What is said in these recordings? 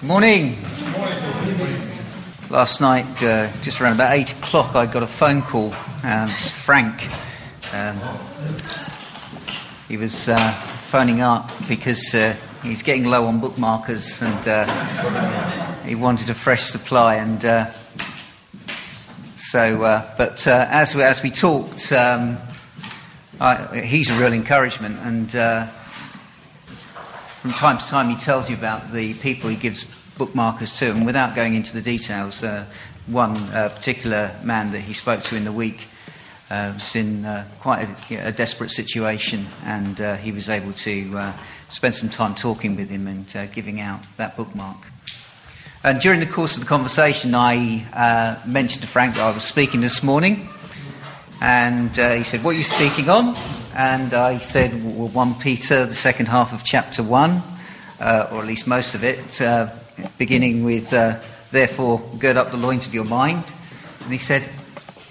Morning. Last night, uh, just around about 8 o'clock, I got a phone call. Um, it's Frank. Um, he was uh, phoning up because uh, he's getting low on bookmarkers and uh, he wanted a fresh supply. And uh, so, uh, but as, we, as we talked, um, I, he's a real encouragement. And from time to time he tells you about the people he gives bookmarkers to, and without going into the details, uh, one uh, particular man that he spoke to in the week uh, was in uh, quite a, a, desperate situation, and uh, he was able to uh, spend some time talking with him and giving out that bookmark. And during the course of the conversation, I mentioned to Frank that I was speaking this morning, and he said, "What are you speaking on?" and I said, well, 1 Peter, the second half of chapter 1, uh, or at least most of it, uh, beginning with, uh, therefore, gird up the loins of your mind. And he said,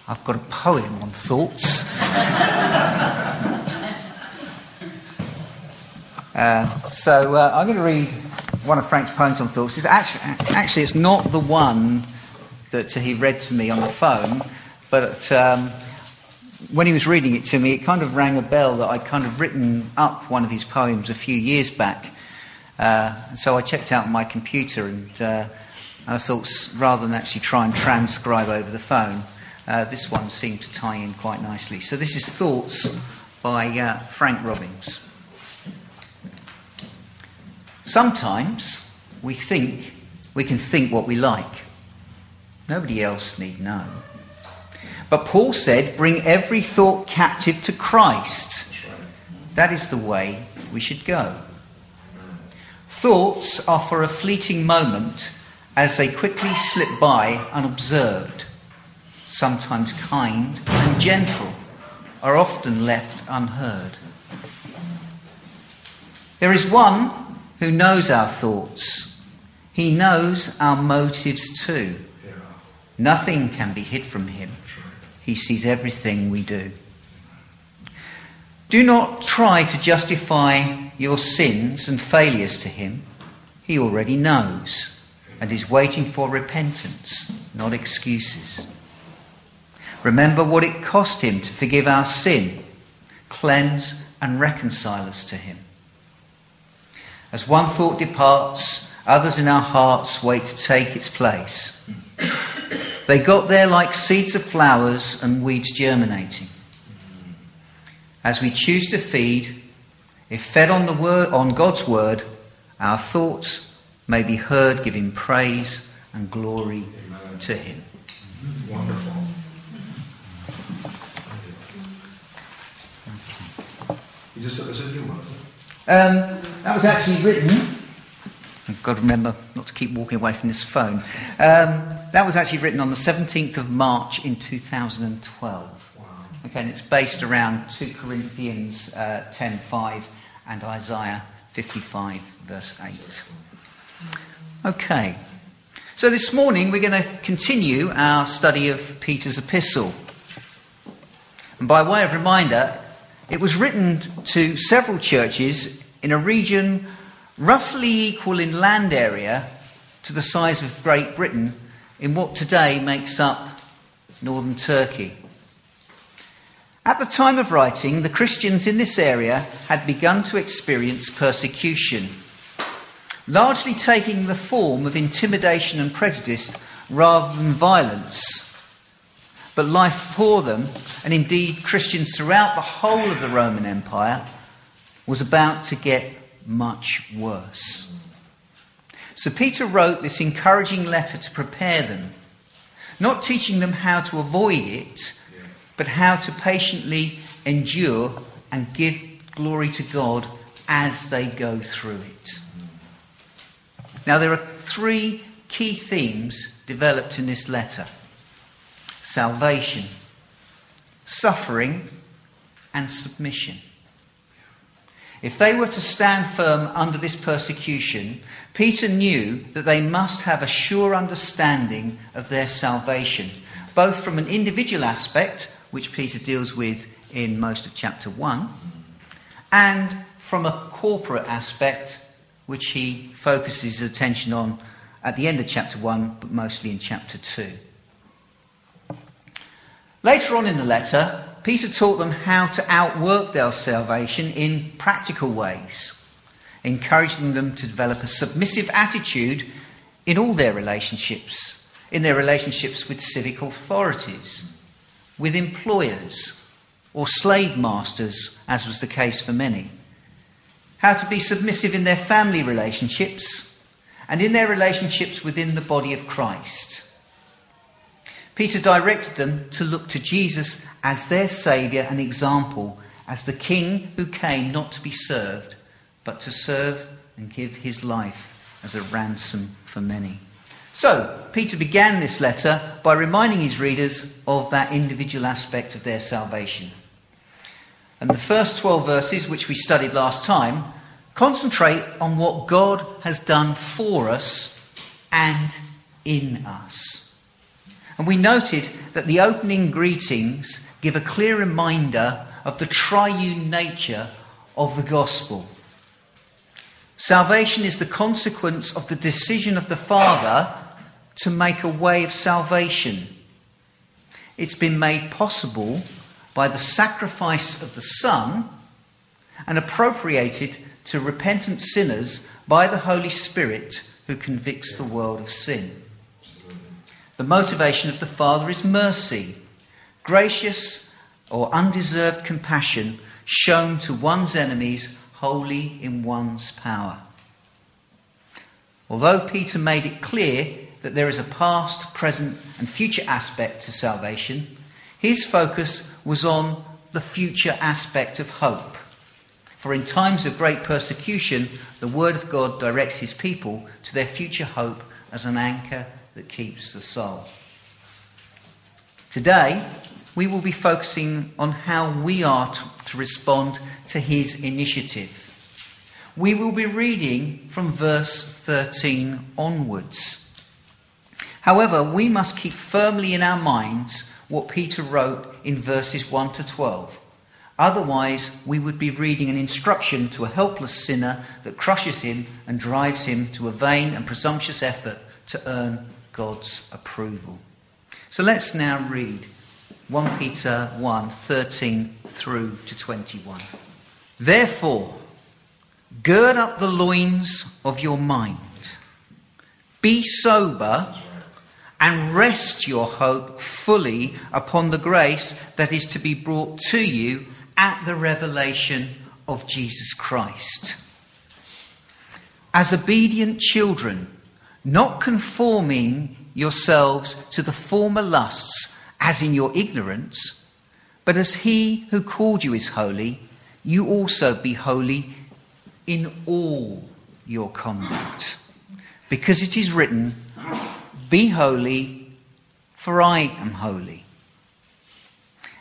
I've got a poem on thoughts. Uh, so uh, I'm going to read one of Frank's poems on thoughts. It's actually, actually, it's not the one that he read to me on the phone, but um, when he was reading it to me, it kind of rang a bell that I'd kind of written up one of his poems a few years back. Uh, so I checked out my computer and uh, I thought rather than actually try and transcribe over the phone, uh, this one seemed to tie in quite nicely. So this is Thoughts by uh, Frank Robbins. Sometimes we think we can think what we like. Nobody else need know. But Paul said, bring every thought captive to Christ. That is the way we should go. Thoughts are for a fleeting moment as they quickly slip by unobserved. Sometimes kind and gentle are often left unheard. There is one who knows our thoughts. He knows our motives too. Nothing can be hid from him. He sees everything we do. Do not try to justify your sins and failures to Him. He already knows and is waiting for repentance, not excuses. Remember what it cost Him to forgive our sin, cleanse and reconcile us to Him. As one thought departs, others in our hearts wait to take its place. They got there like seeds of flowers and weeds germinating. As we choose to feed, if fed on, the word, on God's word, our thoughts may be heard giving praise and glory Amen. to Him. Wonderful. You just said this a new one. Um, that was actually written got to remember not to keep walking away from this phone. Um, that was actually written on the 17th of March in 2012. Wow. Okay, and it's based around 2 Corinthians uh, 10:5 and Isaiah 55 verse 8. Okay. So this morning we're going to continue our study of Peter's epistle. And by way of reminder, it was written to several churches in a region roughly equal in land area to the size of Great Britain in what today makes up northern Turkey. At the time of writing, the Christians in this area had begun to experience persecution, largely taking the form of intimidation and prejudice rather than violence. But life for them, and indeed Christians throughout the whole of the Roman Empire, was about to get much worse. So Peter wrote this encouraging letter to prepare them, not teaching them how to avoid it, but how to patiently endure and give glory to God as they go through it. Now, there are three key themes developed in this letter salvation, suffering, and submission. If they were to stand firm under this persecution, Peter knew that they must have a sure understanding of their salvation, both from an individual aspect, which Peter deals with in most of chapter 1, and from a corporate aspect, which he focuses his attention on at the end of chapter 1, but mostly in chapter 2. Later on in the letter, Peter taught them how to outwork their salvation in practical ways, encouraging them to develop a submissive attitude in all their relationships, in their relationships with civic authorities, with employers, or slave masters, as was the case for many. How to be submissive in their family relationships and in their relationships within the body of Christ. Peter directed them to look to Jesus as their Saviour and example, as the King who came not to be served, but to serve and give his life as a ransom for many. So, Peter began this letter by reminding his readers of that individual aspect of their salvation. And the first 12 verses, which we studied last time, concentrate on what God has done for us and in us. And we noted that the opening greetings give a clear reminder of the triune nature of the gospel. Salvation is the consequence of the decision of the Father to make a way of salvation. It's been made possible by the sacrifice of the Son and appropriated to repentant sinners by the Holy Spirit who convicts the world of sin. The motivation of the Father is mercy, gracious or undeserved compassion shown to one's enemies wholly in one's power. Although Peter made it clear that there is a past, present, and future aspect to salvation, his focus was on the future aspect of hope. For in times of great persecution, the Word of God directs His people to their future hope as an anchor that keeps the soul. Today, we will be focusing on how we are to, respond to His initiative. We will be reading from verse 13 onwards. However, we must keep firmly in our minds what Peter wrote in verses 1 to 12. Otherwise, we would be reading an instruction to a helpless sinner that crushes him and drives him to a vain and presumptuous effort to earn God's approval. So let's now read 1 Peter 1 13 through to 21. Therefore, gird up the loins of your mind, be sober and rest your hope fully upon the grace that is to be brought to you at the revelation of Jesus Christ. As obedient children, not conforming yourselves to the former lusts as in your ignorance, but as he who called you is holy, you also be holy in all your conduct. Because it is written, be holy, for I am holy.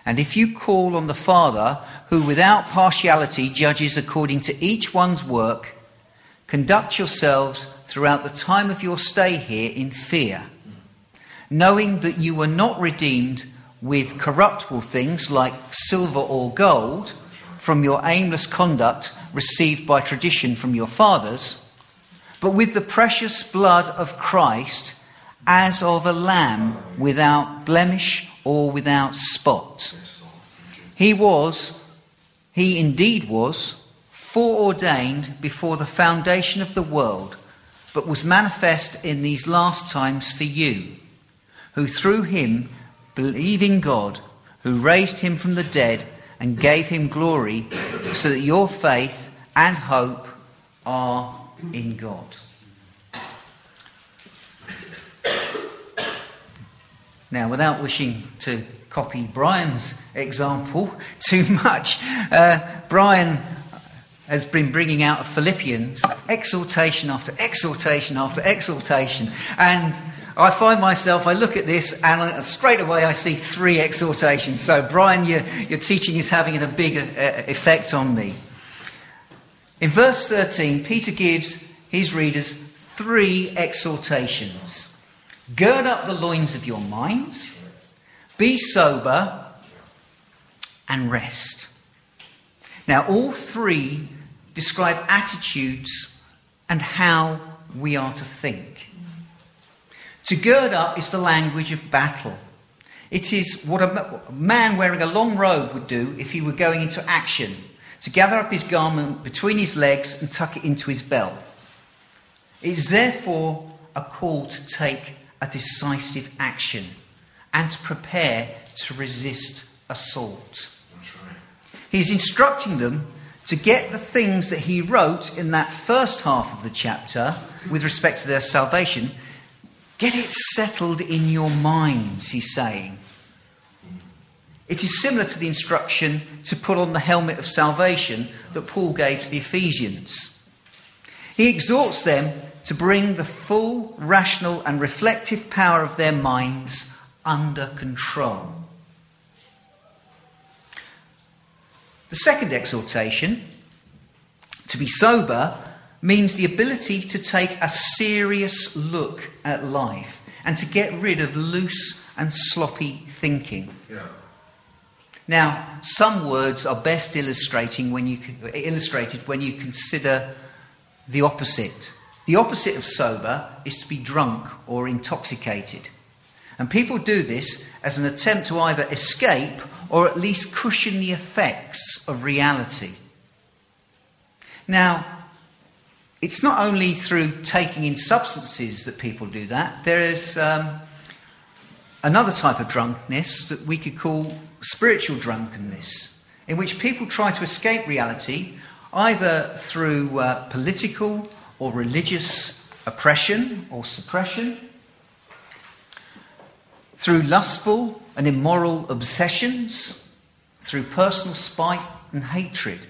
And if you call on the Father, who without partiality judges according to each one's work, conduct yourselves throughout the time of your stay here in fear, knowing that you were not redeemed with corruptible things like silver or gold from your aimless conduct received by tradition from your fathers, but with the precious blood of Christ as of a lamb without blemish or without spot. He was, he indeed was, foreordained before the foundation of the world, but was manifest in these last times for you, who through him believe in God, who raised him from the dead and gave him glory, so that your faith and hope are in God. Now, without wishing to copy Brian's example too much, uh, Brian has been bringing out of Philippians exhortation after exhortation after exhortation. And I find myself, I look at this and straight away I see three exhortations. So, Brian, your, your teaching is having a big uh, effect on me. In verse 13, Peter gives his readers three exhortations. Gird up the loins of your minds, be sober, and rest. Now, all three describe attitudes and how we are to think. To gird up is the language of battle. It is what a man wearing a long robe would do if he were going into action to gather up his garment between his legs and tuck it into his belt. It is therefore a call to take a decisive action and to prepare to resist assault. He is instructing them to get the things that he wrote in that first half of the chapter with respect to their salvation, get it settled in your minds, he's saying. It is similar to the instruction to put on the helmet of salvation that Paul gave to the Ephesians. He exhorts them to bring the full, rational, and reflective power of their minds under control. The second exhortation, to be sober, means the ability to take a serious look at life and to get rid of loose and sloppy thinking. Yeah. Now, some words are best illustrating when you, illustrated when you consider the opposite. The opposite of sober is to be drunk or intoxicated. And people do this as an attempt to either escape or at least cushion the effects of reality. Now, it's not only through taking in substances that people do that, there is um, another type of drunkenness that we could call spiritual drunkenness, in which people try to escape reality either through uh, political or religious oppression or suppression, through lustful and immoral obsessions, through personal spite and hatred.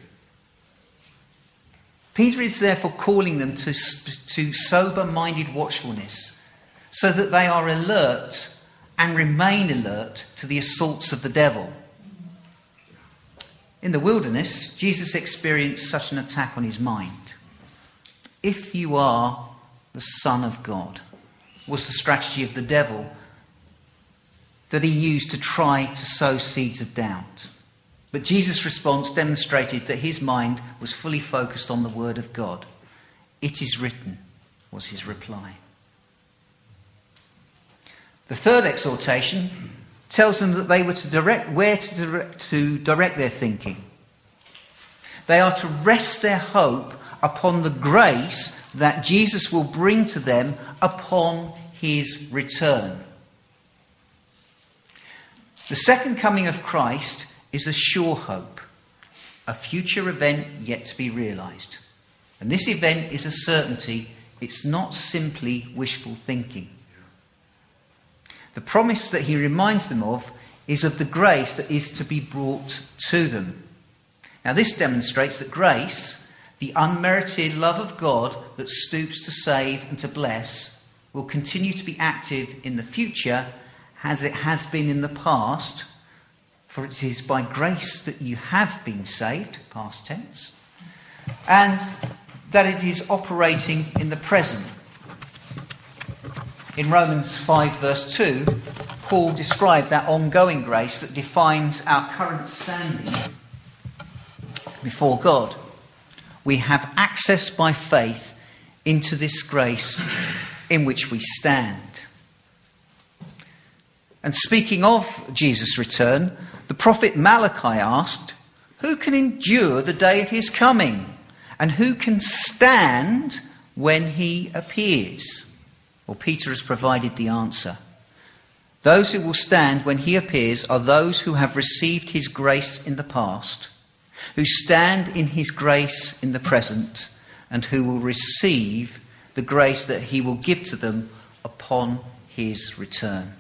Peter is therefore calling them to, to sober minded watchfulness so that they are alert and remain alert to the assaults of the devil. In the wilderness, Jesus experienced such an attack on his mind. If you are the Son of God, was the strategy of the devil that he used to try to sow seeds of doubt. But Jesus' response demonstrated that his mind was fully focused on the Word of God. It is written, was his reply. The third exhortation tells them that they were to direct where to direct, to direct their thinking. They are to rest their hope upon the grace that Jesus will bring to them upon his return. The second coming of Christ is a sure hope, a future event yet to be realized. And this event is a certainty, it's not simply wishful thinking. The promise that he reminds them of is of the grace that is to be brought to them. Now, this demonstrates that grace, the unmerited love of God that stoops to save and to bless, will continue to be active in the future as it has been in the past. For it is by grace that you have been saved, past tense, and that it is operating in the present, in Romans 5, verse 2, Paul described that ongoing grace that defines our current standing before God. We have access by faith into this grace in which we stand. And speaking of Jesus' return, the prophet Malachi asked, Who can endure the day of his coming? And who can stand when he appears? Well, Peter has provided the answer. Those who will stand when he appears are those who have received his grace in the past, who stand in his grace in the present, and who will receive the grace that he will give to them upon his return.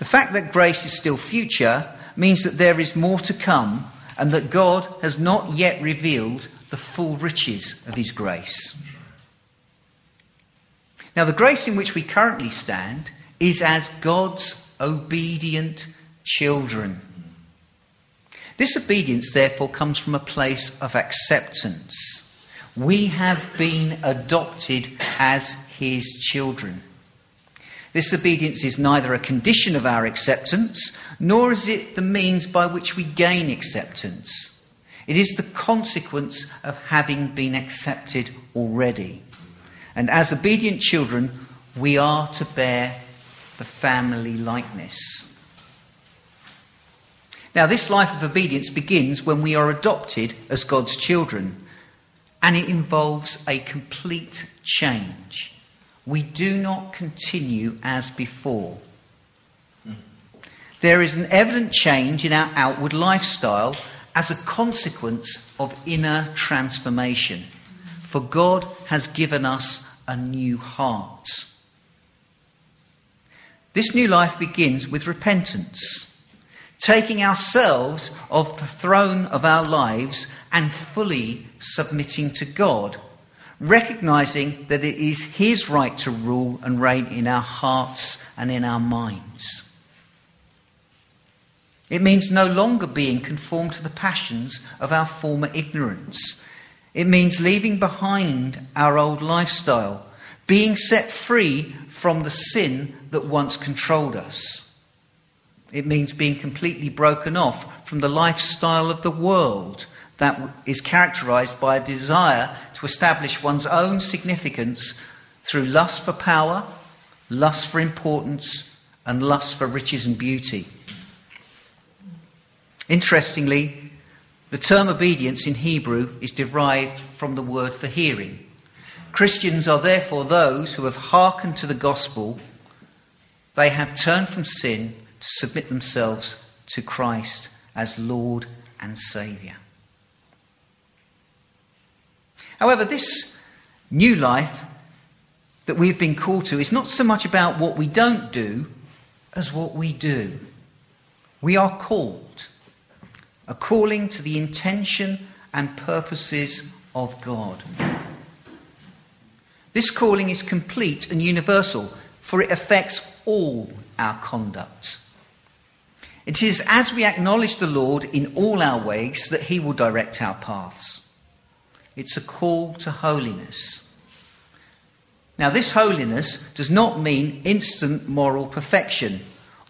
The fact that grace is still future means that there is more to come and that God has not yet revealed the full riches of his grace. Now, the grace in which we currently stand is as God's obedient children. This obedience, therefore, comes from a place of acceptance. We have been adopted as His children. This obedience is neither a condition of our acceptance, nor is it the means by which we gain acceptance. It is the consequence of having been accepted already. And as obedient children, we are to bear the family likeness. Now, this life of obedience begins when we are adopted as God's children, and it involves a complete change. We do not continue as before. There is an evident change in our outward lifestyle as a consequence of inner transformation. For God has given us a new heart. This new life begins with repentance taking ourselves off the throne of our lives and fully submitting to God, recognizing that it is His right to rule and reign in our hearts and in our minds. It means no longer being conformed to the passions of our former ignorance. It means leaving behind our old lifestyle, being set free from the sin that once controlled us. It means being completely broken off from the lifestyle of the world that is characterized by a desire to establish one's own significance through lust for power, lust for importance, and lust for riches and beauty. Interestingly, the term obedience in Hebrew is derived from the word for hearing. Christians are therefore those who have hearkened to the gospel, they have turned from sin to submit themselves to Christ as Lord and Saviour. However, this new life that we've been called to is not so much about what we don't do as what we do. We are called, a calling to the intention and purposes of God. This calling is complete and universal, for it affects all our conduct. It is as we acknowledge the Lord in all our ways that He will direct our paths. It's a call to holiness. Now, this holiness does not mean instant moral perfection,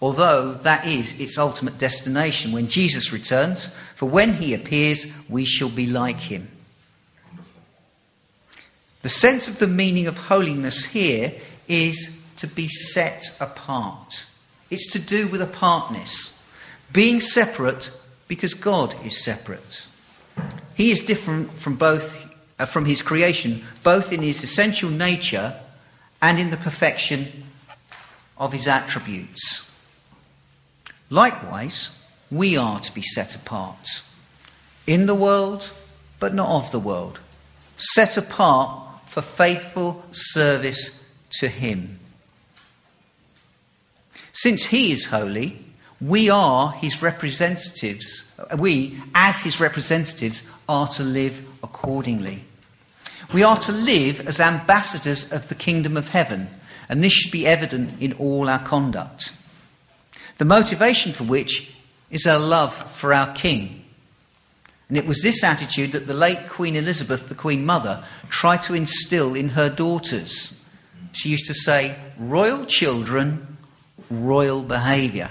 although that is its ultimate destination when Jesus returns, for when He appears, we shall be like Him. The sense of the meaning of holiness here is to be set apart. It's to do with apartness being separate because God is separate. He is different from both uh, from his creation, both in his essential nature and in the perfection of his attributes. Likewise, we are to be set apart in the world, but not of the world, set apart for faithful service to him. Since he is holy, we are his representatives. We, as his representatives, are to live accordingly. We are to live as ambassadors of the kingdom of heaven, and this should be evident in all our conduct. The motivation for which is our love for our king. And it was this attitude that the late Queen Elizabeth, the Queen Mother, tried to instill in her daughters. She used to say, Royal children, royal behaviour.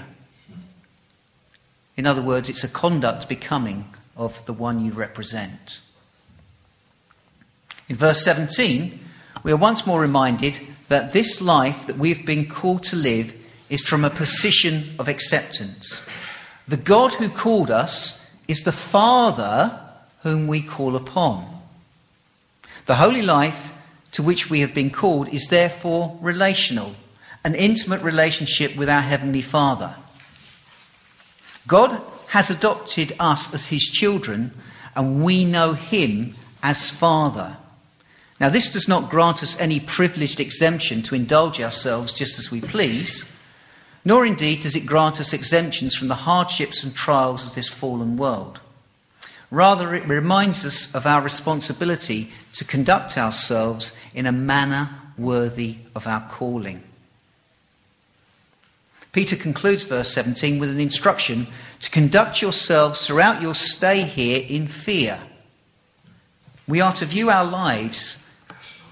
In other words, it's a conduct becoming of the one you represent. In verse 17, we are once more reminded that this life that we've been called to live is from a position of acceptance. The God who called us is the Father whom we call upon. The holy life to which we have been called is therefore relational, an intimate relationship with our Heavenly Father. God has adopted us as his children, and we know him as Father. Now, this does not grant us any privileged exemption to indulge ourselves just as we please, nor indeed does it grant us exemptions from the hardships and trials of this fallen world. Rather, it reminds us of our responsibility to conduct ourselves in a manner worthy of our calling. Peter concludes verse 17 with an instruction to conduct yourselves throughout your stay here in fear. We are to view our lives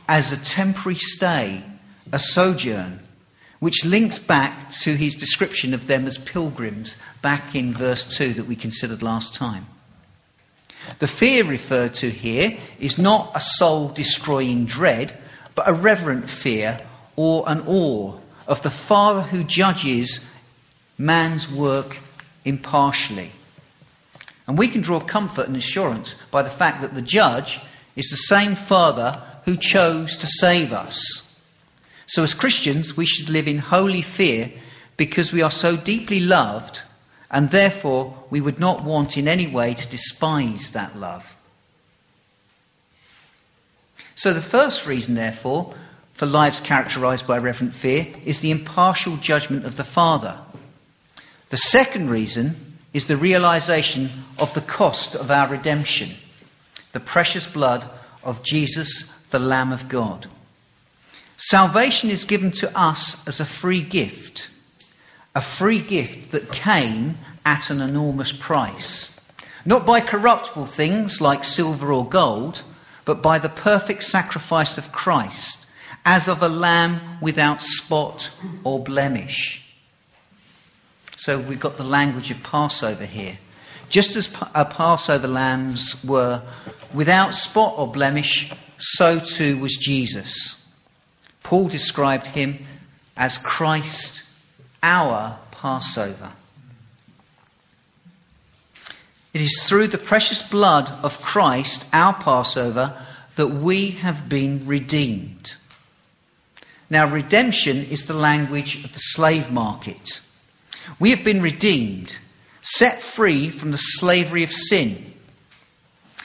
as a temporary stay, a sojourn, which links back to his description of them as pilgrims back in verse 2 that we considered last time. The fear referred to here is not a soul destroying dread, but a reverent fear or an awe of the Father who judges man's work impartially. And we can draw comfort and assurance by the fact that the judge is the same Father who chose to save us. So, as Christians, we should live in holy fear because we are so deeply loved, and therefore we would not want in any way to despise that love. So, the first reason, therefore, for lives characterized by reverent fear is the impartial judgment of the Father. The second reason is the realization of the cost of our redemption, the precious blood of Jesus, the Lamb of God. Salvation is given to us as a free gift, a free gift that came at an enormous price. Not by corruptible things like silver or gold, but by the perfect sacrifice of Christ, as of a lamb without spot or blemish. So we've got the language of Passover here. Just as uh, Passover lambs were without spot or blemish, so too was Jesus. Paul described him as Christ, our Passover. It is through the precious blood of Christ, our Passover, that we have been redeemed. Now, redemption is the language of the slave market. We have been redeemed, set free from the slavery of sin.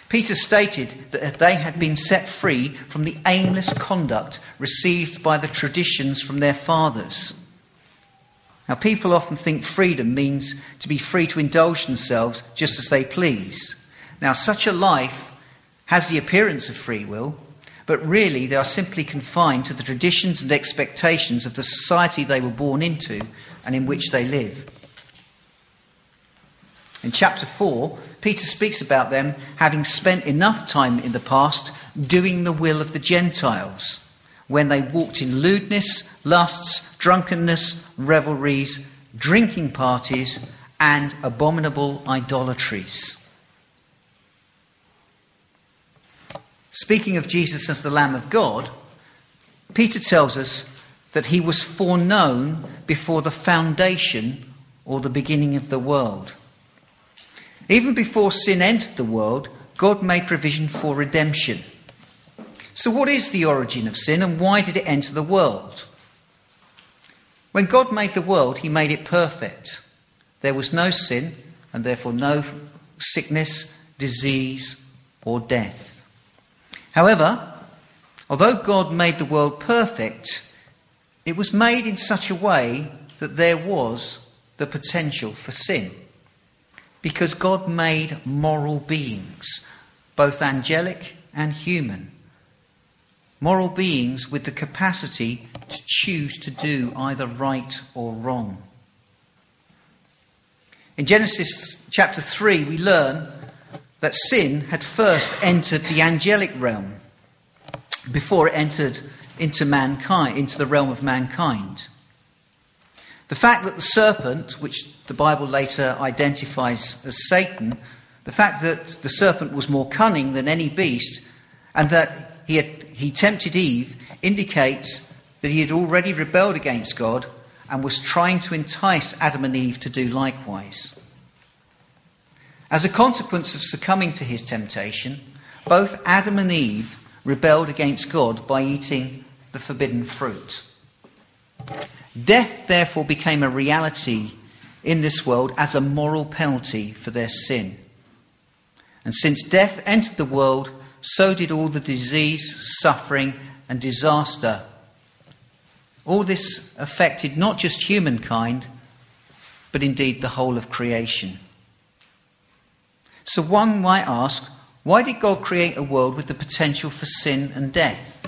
Peter stated that they had been set free from the aimless conduct received by the traditions from their fathers. Now, people often think freedom means to be free to indulge themselves just as they please. Now, such a life has the appearance of free will, but really they are simply confined to the traditions and expectations of the society they were born into and in which they live. In chapter 4, Peter speaks about them having spent enough time in the past doing the will of the Gentiles when they walked in lewdness, lusts, drunkenness, revelries, drinking parties, and abominable idolatries. Speaking of Jesus as the Lamb of God, Peter tells us that he was foreknown before the foundation or the beginning of the world. Even before sin entered the world, God made provision for redemption. So, what is the origin of sin and why did it enter the world? When God made the world, he made it perfect. There was no sin and therefore no sickness, disease, or death. However, although God made the world perfect, it was made in such a way that there was the potential for sin. Because God made moral beings, both angelic and human. Moral beings with the capacity to choose to do either right or wrong. In Genesis chapter 3, we learn that sin had first entered the angelic realm before it entered into mankind, into the realm of mankind. The fact that the serpent, which the Bible later identifies as Satan, the fact that the serpent was more cunning than any beast and that he, had, he tempted Eve indicates that he had already rebelled against God and was trying to entice Adam and Eve to do likewise. As a consequence of succumbing to his temptation, both Adam and Eve rebelled against God by eating the forbidden fruit. Death, therefore, became a reality in this world as a moral penalty for their sin. And since death entered the world, so did all the disease, suffering, and disaster. All this affected not just humankind, but indeed the whole of creation. So one might ask, why did God create a world with the potential for sin and death?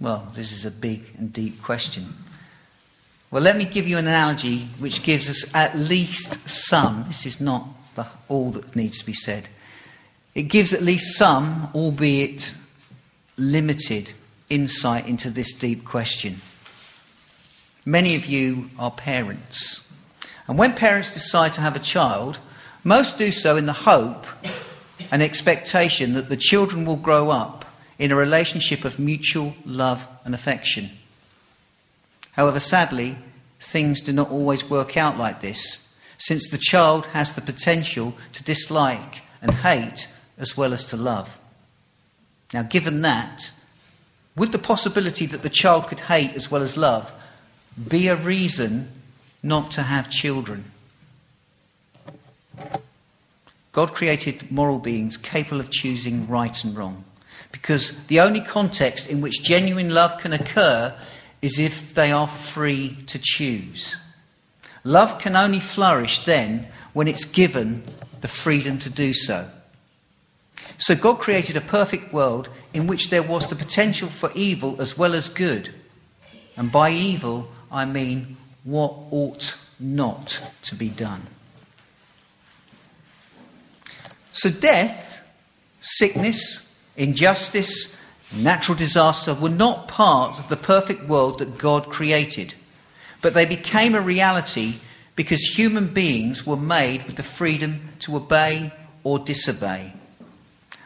Well, this is a big and deep question. Well, let me give you an analogy which gives us at least some, this is not the, all that needs to be said, it gives at least some, albeit limited, insight into this deep question. Many of you are parents. And when parents decide to have a child, most do so in the hope and expectation that the children will grow up in a relationship of mutual love and affection. However, sadly, things do not always work out like this, since the child has the potential to dislike and hate as well as to love. Now, given that, would the possibility that the child could hate as well as love be a reason not to have children? God created moral beings capable of choosing right and wrong. Because the only context in which genuine love can occur is if they are free to choose. Love can only flourish then when it's given the freedom to do so. So God created a perfect world in which there was the potential for evil as well as good. And by evil, I mean what ought not to be done. So death, sickness, injustice, natural disaster were not part of the perfect world that God created, but they became a reality because human beings were made with the freedom to obey or disobey.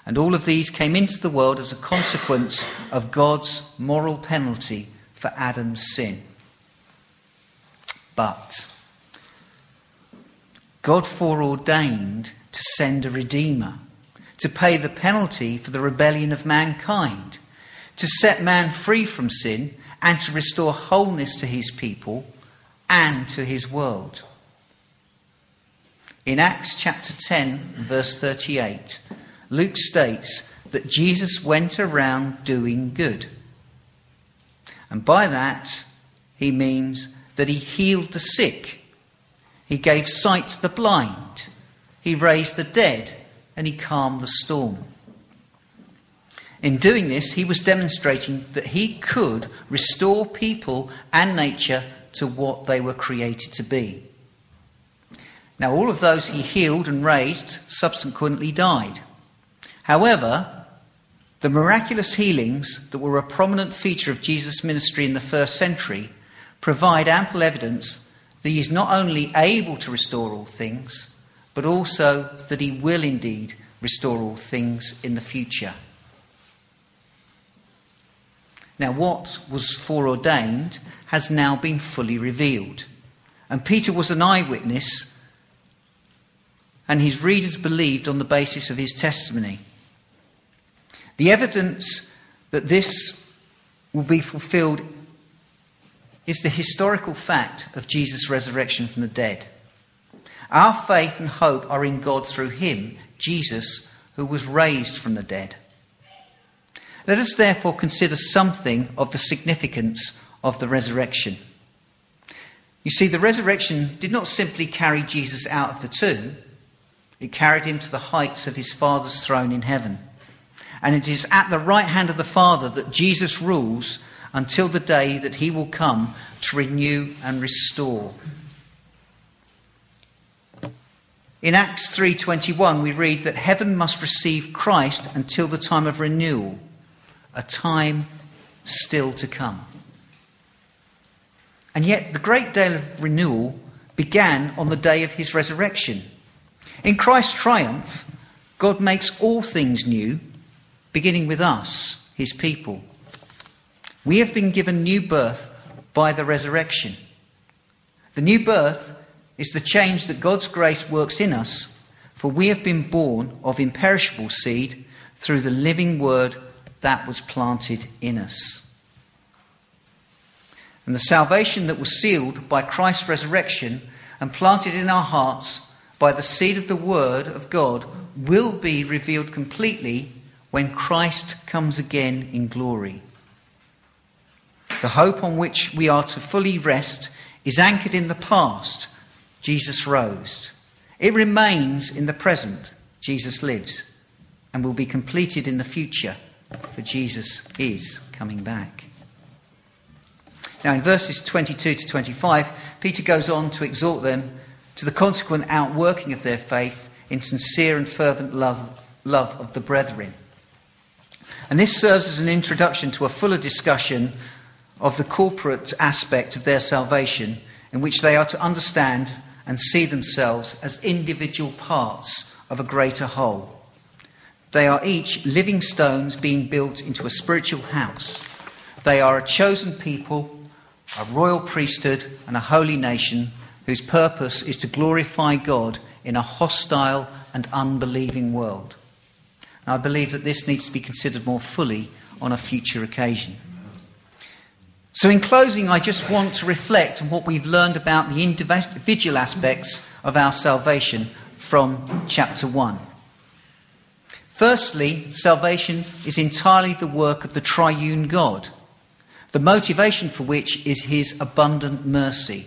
And all of these came into the world as a consequence of God's moral penalty for Adam's sin. But God foreordained to send a Redeemer to pay the penalty for the rebellion of mankind, to set man free from sin, and to restore wholeness to his people and to his world. In Acts chapter 10, verse 38, Luke states that Jesus went around doing good. And by that, he means that he healed the sick, he gave sight to the blind, he raised the dead, and he calmed the storm. In doing this, he was demonstrating that he could restore people and nature to what they were created to be. Now, all of those he healed and raised subsequently died. However, the miraculous healings that were a prominent feature of Jesus' ministry in the first century provide ample evidence that he is not only able to restore all things, but also that he will indeed restore all things in the future. Now, what was foreordained has now been fully revealed. And Peter was an eyewitness, and his readers believed on the basis of his testimony. The evidence that this will be fulfilled is the historical fact of Jesus' resurrection from the dead. Our faith and hope are in God through him, Jesus, who was raised from the dead. Let us therefore consider something of the significance of the resurrection. You see, the resurrection did not simply carry Jesus out of the tomb, it carried him to the heights of his Father's throne in heaven. And it is at the right hand of the Father that Jesus rules until the day that he will come to renew and restore In Acts 3:21 we read that heaven must receive Christ until the time of renewal, a time still to come. And yet the great day of renewal began on the day of his resurrection. In Christ's triumph, God makes all things new, beginning with us, his people. We have been given new birth by the resurrection. The new birth is the change that God's grace works in us, for we have been born of imperishable seed through the living word that was planted in us. And the salvation that was sealed by Christ's resurrection and planted in our hearts by the seed of the word of God will be revealed completely when Christ comes again in glory. The hope on which we are to fully rest is anchored in the past Jesus rose. It remains in the present. Jesus lives and will be completed in the future, for Jesus is coming back. Now, in verses 22 to 25, Peter goes on to exhort them to the consequent outworking of their faith in sincere and fervent love, love of the brethren. And this serves as an introduction to a fuller discussion of the corporate aspect of their salvation, in which they are to understand and see themselves as individual parts of a greater whole. They are each living stones being built into a spiritual house. They are a chosen people, a royal priesthood, and a holy nation whose purpose is to glorify God in a hostile and unbelieving world. And I believe that this needs to be considered more fully on a future occasion. So, in closing, I just want to reflect on what we've learned about the individual aspects of our salvation from chapter 1. Firstly, salvation is entirely the work of the triune God, the motivation for which is his abundant mercy.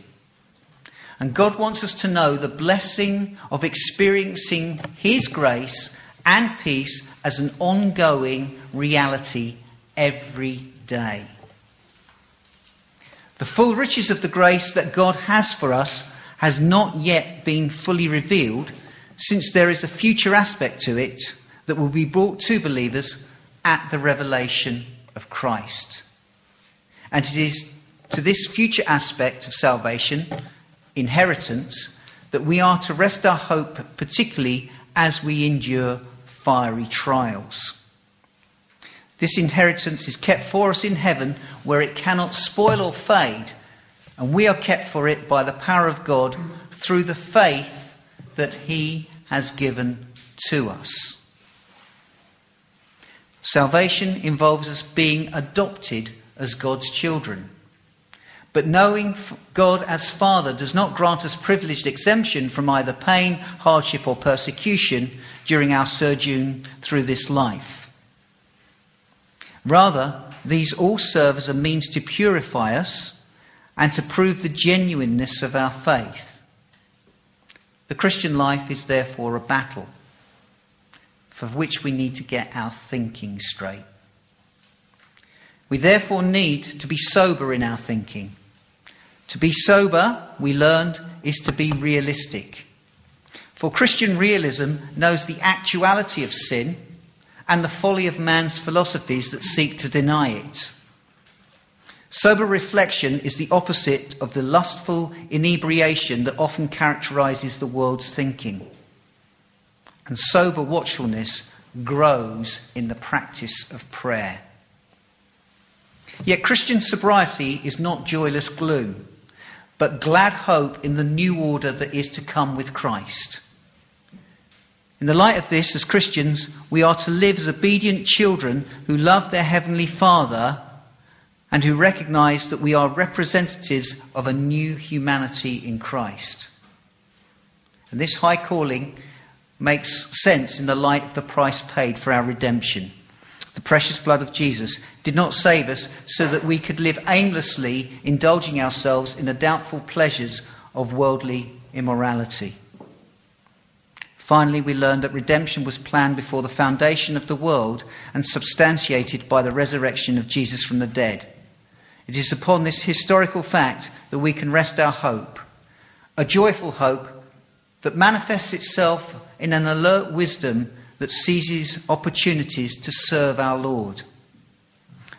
And God wants us to know the blessing of experiencing his grace and peace as an ongoing reality every day. The full riches of the grace that God has for us has not yet been fully revealed, since there is a future aspect to it that will be brought to believers at the revelation of Christ. And it is to this future aspect of salvation, inheritance, that we are to rest our hope, particularly as we endure fiery trials. This inheritance is kept for us in heaven where it cannot spoil or fade, and we are kept for it by the power of God through the faith that He has given to us. Salvation involves us being adopted as God's children. But knowing God as Father does not grant us privileged exemption from either pain, hardship, or persecution during our sojourn through this life. Rather, these all serve as a means to purify us and to prove the genuineness of our faith. The Christian life is therefore a battle for which we need to get our thinking straight. We therefore need to be sober in our thinking. To be sober, we learned, is to be realistic. For Christian realism knows the actuality of sin and the folly of man's philosophies that seek to deny it. Sober reflection is the opposite of the lustful inebriation that often characterizes the world's thinking. And sober watchfulness grows in the practice of prayer. Yet Christian sobriety is not joyless gloom, but glad hope in the new order that is to come with Christ. In the light of this, as Christians, we are to live as obedient children who love their Heavenly Father and who recognize that we are representatives of a new humanity in Christ. And this high calling makes sense in the light of the price paid for our redemption. The precious blood of Jesus did not save us so that we could live aimlessly, indulging ourselves in the doubtful pleasures of worldly immorality. Finally, we learned that redemption was planned before the foundation of the world and substantiated by the resurrection of Jesus from the dead. It is upon this historical fact that we can rest our hope, a joyful hope that manifests itself in an alert wisdom that seizes opportunities to serve our Lord.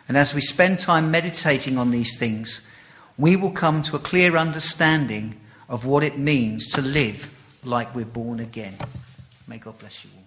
And as we spend time meditating on these things, we will come to a clear understanding of what it means to live like we're born again. May God bless you all.